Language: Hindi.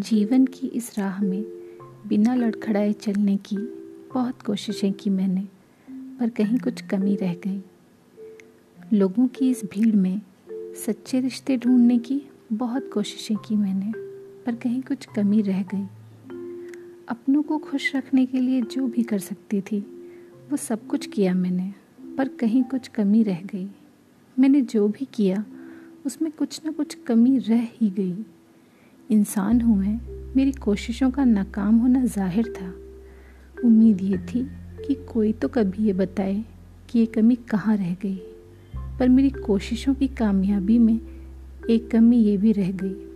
जीवन की इस राह में बिना लड़खड़ाए चलने की बहुत कोशिशें की मैंने, पर कहीं कुछ कमी रह गई। लोगों की इस भीड़ में सच्चे रिश्ते ढूँढने की बहुत कोशिशें की मैंने, पर कहीं कुछ कमी रह गई। अपनों को खुश रखने के लिए जो भी कर सकती थी, वो सब कुछ किया मैंने, पर कहीं कुछ कमी रह गई। मैंने जो भी किया, उसमें कुछ ना कुछ कमी रह ही गई। इंसान हूँ मैं, मेरी कोशिशों का नाकाम होना ज़ाहिर था। उम्मीद ये थी कि कोई तो कभी ये बताए कि ये कमी कहाँ रह गई। पर मेरी कोशिशों की कामयाबी में एक कमी ये भी रह गई।